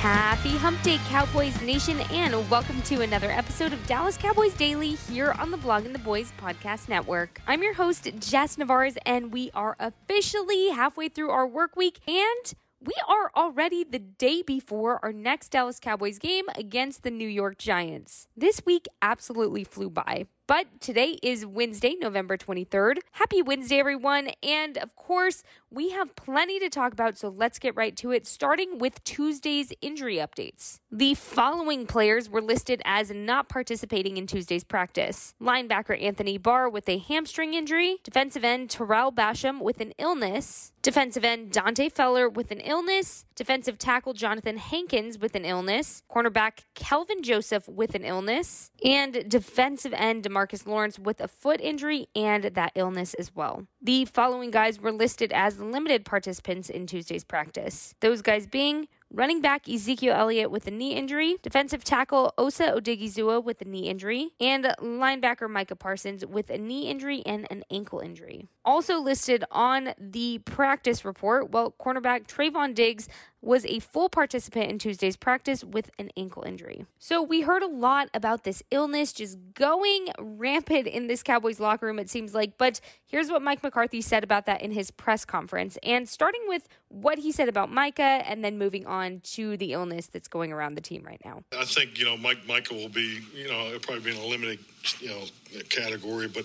Happy Hump Day, Cowboys Nation, and welcome to another episode of Dallas Cowboys Daily here on the Blogging the Boys Podcast Network. I'm your host, Jess Nevarez, and we are officially halfway through our work week, and we are already the day before our next Dallas Cowboys game against the New York Giants. This week absolutely flew by. But today is Wednesday, November 23rd. Happy Wednesday, everyone. And of course, we have plenty to talk about, so let's get right to it, starting with Tuesday's injury updates. The following players were listed as not participating in Tuesday's practice linebacker Anthony Barr with a hamstring injury, defensive end Tarell Basham with an illness, defensive end Dante Fowler with an illness, defensive tackle Johnathan Hankins with an illness, cornerback Kelvin Joseph with an illness, and defensive end DeMarcus Lawrence with a foot injury and that illness as well. The following guys were listed as limited participants in Tuesday's practice. Those guys being running back Ezekiel Elliott with a knee injury, defensive tackle Osa Odighizuwa with a knee injury, and linebacker Micah Parsons with a knee injury and an ankle injury. Also listed on the practice report, well, cornerback Trevon Diggs was a full participant in Tuesday's practice with an ankle injury. So we heard a lot about this illness just going rampant in this Cowboys locker room, it seems like. But here's what Mike McCarthy said about that in his press conference. And starting with what he said about Micah and then moving on to the illness that's going around the team right now. I think, you know, Mike Micah will be, you know, it'll probably be in a limited, you know, category, but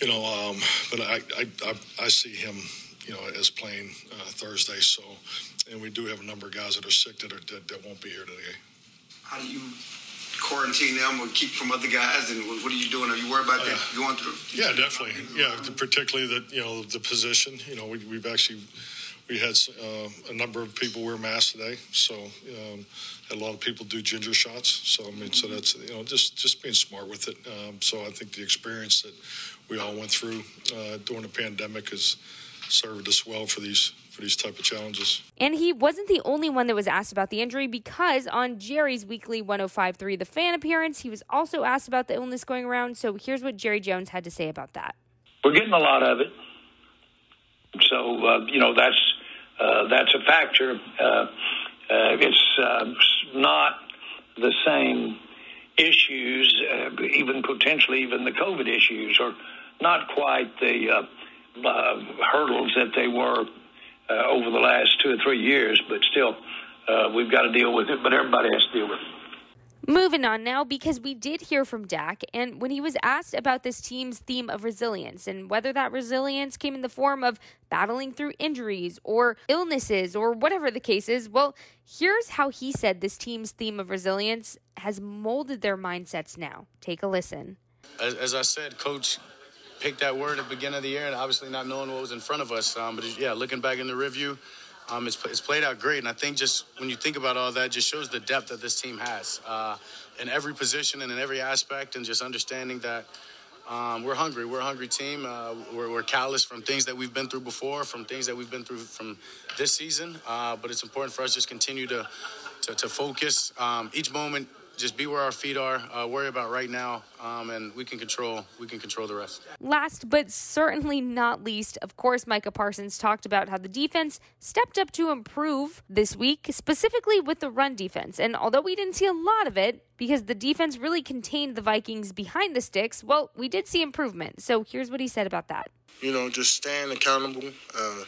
you know, um, but I, I, I, I see him, you know, as playing uh, Thursday. So, and we do have a number of guys that are sick that are that, that won't be here today. How do you quarantine them or keep from other guys? And what are you doing? Are you worried about that going through? Yeah, definitely. Yeah, particularly the you know the position. You know, we, we've actually we had uh, a number of people wear masks today, so um, had a lot of people do ginger shots. So I mean, so that's you know just just being smart with it. Um, so I think the experience that we all went through uh, during the pandemic has served us well for these for these type of challenges. And he wasn't the only one that was asked about the injury because on Jerry's weekly 105.3 The Fan appearance, he was also asked about the illness going around. So here's what Jerry Jones had to say about that. We're getting a lot of it. So, uh, you know, that's, uh, that's a factor. Uh, uh it's uh, not the same issues, uh, even potentially even the COVID issues, or not quite the hurdles that they were uh, over the last two or three years, but still, uh, we've got to deal with it. But everybody has to deal with it. Moving on now, because we did hear from Dak, and when he was asked about this team's theme of resilience and whether that resilience came in the form of battling through injuries or illnesses or whatever the case is, well, here's how he said this team's theme of resilience has molded their mindsets now. Take a listen. As, as I said, Coach picked that word at the beginning of the year, and obviously not knowing what was in front of us. Um, but yeah, looking back in the review, um, it's, it's, played out great. And I think just when you think about all that, just shows the depth that this team has uh, in every position and in every aspect, and just understanding that. Um, we're hungry. We're a hungry team. Uh, we're, we're, callous from things that we've been through before, from things that we've been through from this season. Uh, but it's important for us to just continue to to, to focus. Um, each moment just be where our feet are, uh, worry about right now, um, and we can control we can control the rest. Last but certainly not least, of course, Micah Parsons talked about how the defense stepped up to improve this week, specifically with the run defense. And although we didn't see a lot of it because the defense really contained the Vikings behind the sticks, well, we did see improvement. So here's what he said about that. You know, just staying accountable. Uh,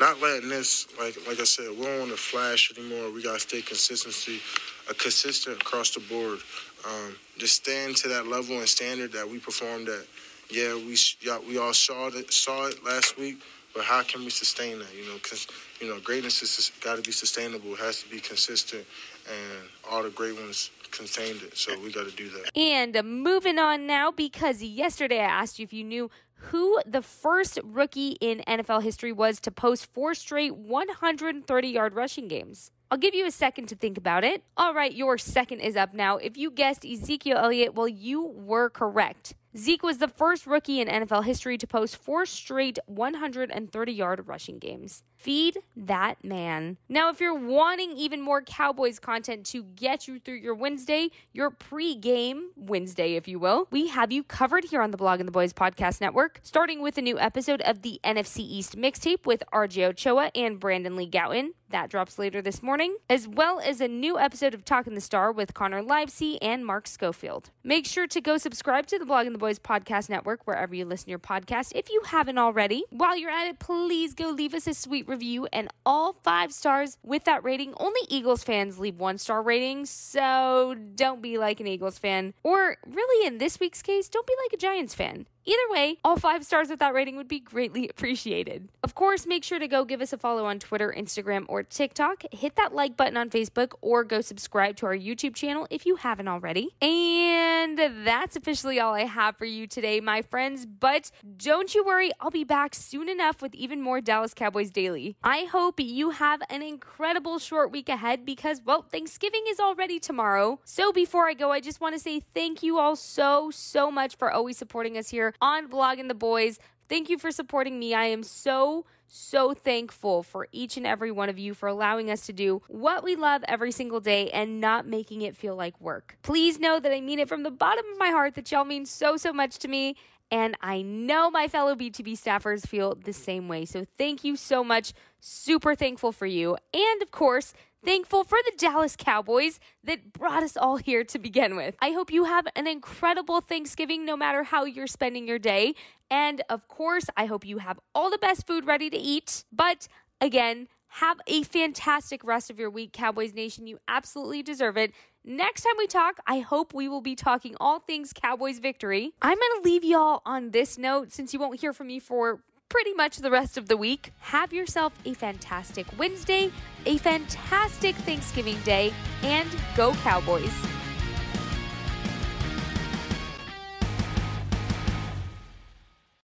not letting this like like I said, we don't want to flash anymore. We gotta stay consistency, a consistent across the board. Um, just staying to that level and standard that we performed at. Yeah, we yeah, we all saw it saw it last week, but how can we sustain that? You know, because you know greatness has got to be sustainable. It has to be consistent, and all the great ones contained it. So we got to do that. And moving on now, because yesterday I asked you if you knew who the first rookie in NFL history was to post four straight 130 yard rushing games. I'll give you a second to think about it. All right, your second is up now. If you guessed Ezekiel Elliott, well, you were correct. Zeke was the first rookie in NFL history to post four straight 130 yard rushing games. Feed that man. Now, if you're wanting even more Cowboys content to get you through your Wednesday, your pre-game Wednesday, if you will, we have you covered here on the Blogging the Boys Podcast Network, starting with a new episode of the NFC East mixtape with RJ Ochoa and Brandon Lee Gowton. That drops later this morning, as well as a new episode of Talking the Star with Connor Livesey and Mark Schofield. Make sure to go subscribe to the Blogging the Boys Podcast Network wherever you listen to your podcast if you haven't already. While you're at it, please go leave us a sweet review and all five stars with that rating. Only Eagles fans leave one star ratings, so don't be like an Eagles fan. Or really, in this week's case, don't be like a Giants fan. Either way, all five stars with that rating would be greatly appreciated. Of course, make sure to go give us a follow on Twitter, Instagram, or TikTok. Hit that like button on Facebook or go subscribe to our YouTube channel if you haven't already. And that's officially all I have for you today, my friends. But don't you worry, I'll be back soon enough with even more Dallas Cowboys Daily. I hope you have an incredible short week ahead because, well, Thanksgiving is already tomorrow. So before I go, I just want to say thank you all so, so much for always supporting us here on Blogging the Boys. Thank you for supporting me. I am so, so thankful for each and every one of you for allowing us to do what we love every single day and not making it feel like work. Please know that I mean it from the bottom of my heart that y'all mean so, so much to me. And I know my fellow BTB staffers feel the same way. So thank you so much. Super thankful for you. And of course, thankful for the Dallas Cowboys that brought us all here to begin with. I hope you have an incredible Thanksgiving no matter how you're spending your day. And of course, I hope you have all the best food ready to eat. But again, have a fantastic rest of your week, Cowboys Nation. You absolutely deserve it. Next time we talk, I hope we will be talking all things Cowboys victory. I'm going to leave y'all on this note since you won't hear from me for pretty much the rest of the week. Have yourself a fantastic Wednesday, a fantastic Thanksgiving day, and go Cowboys.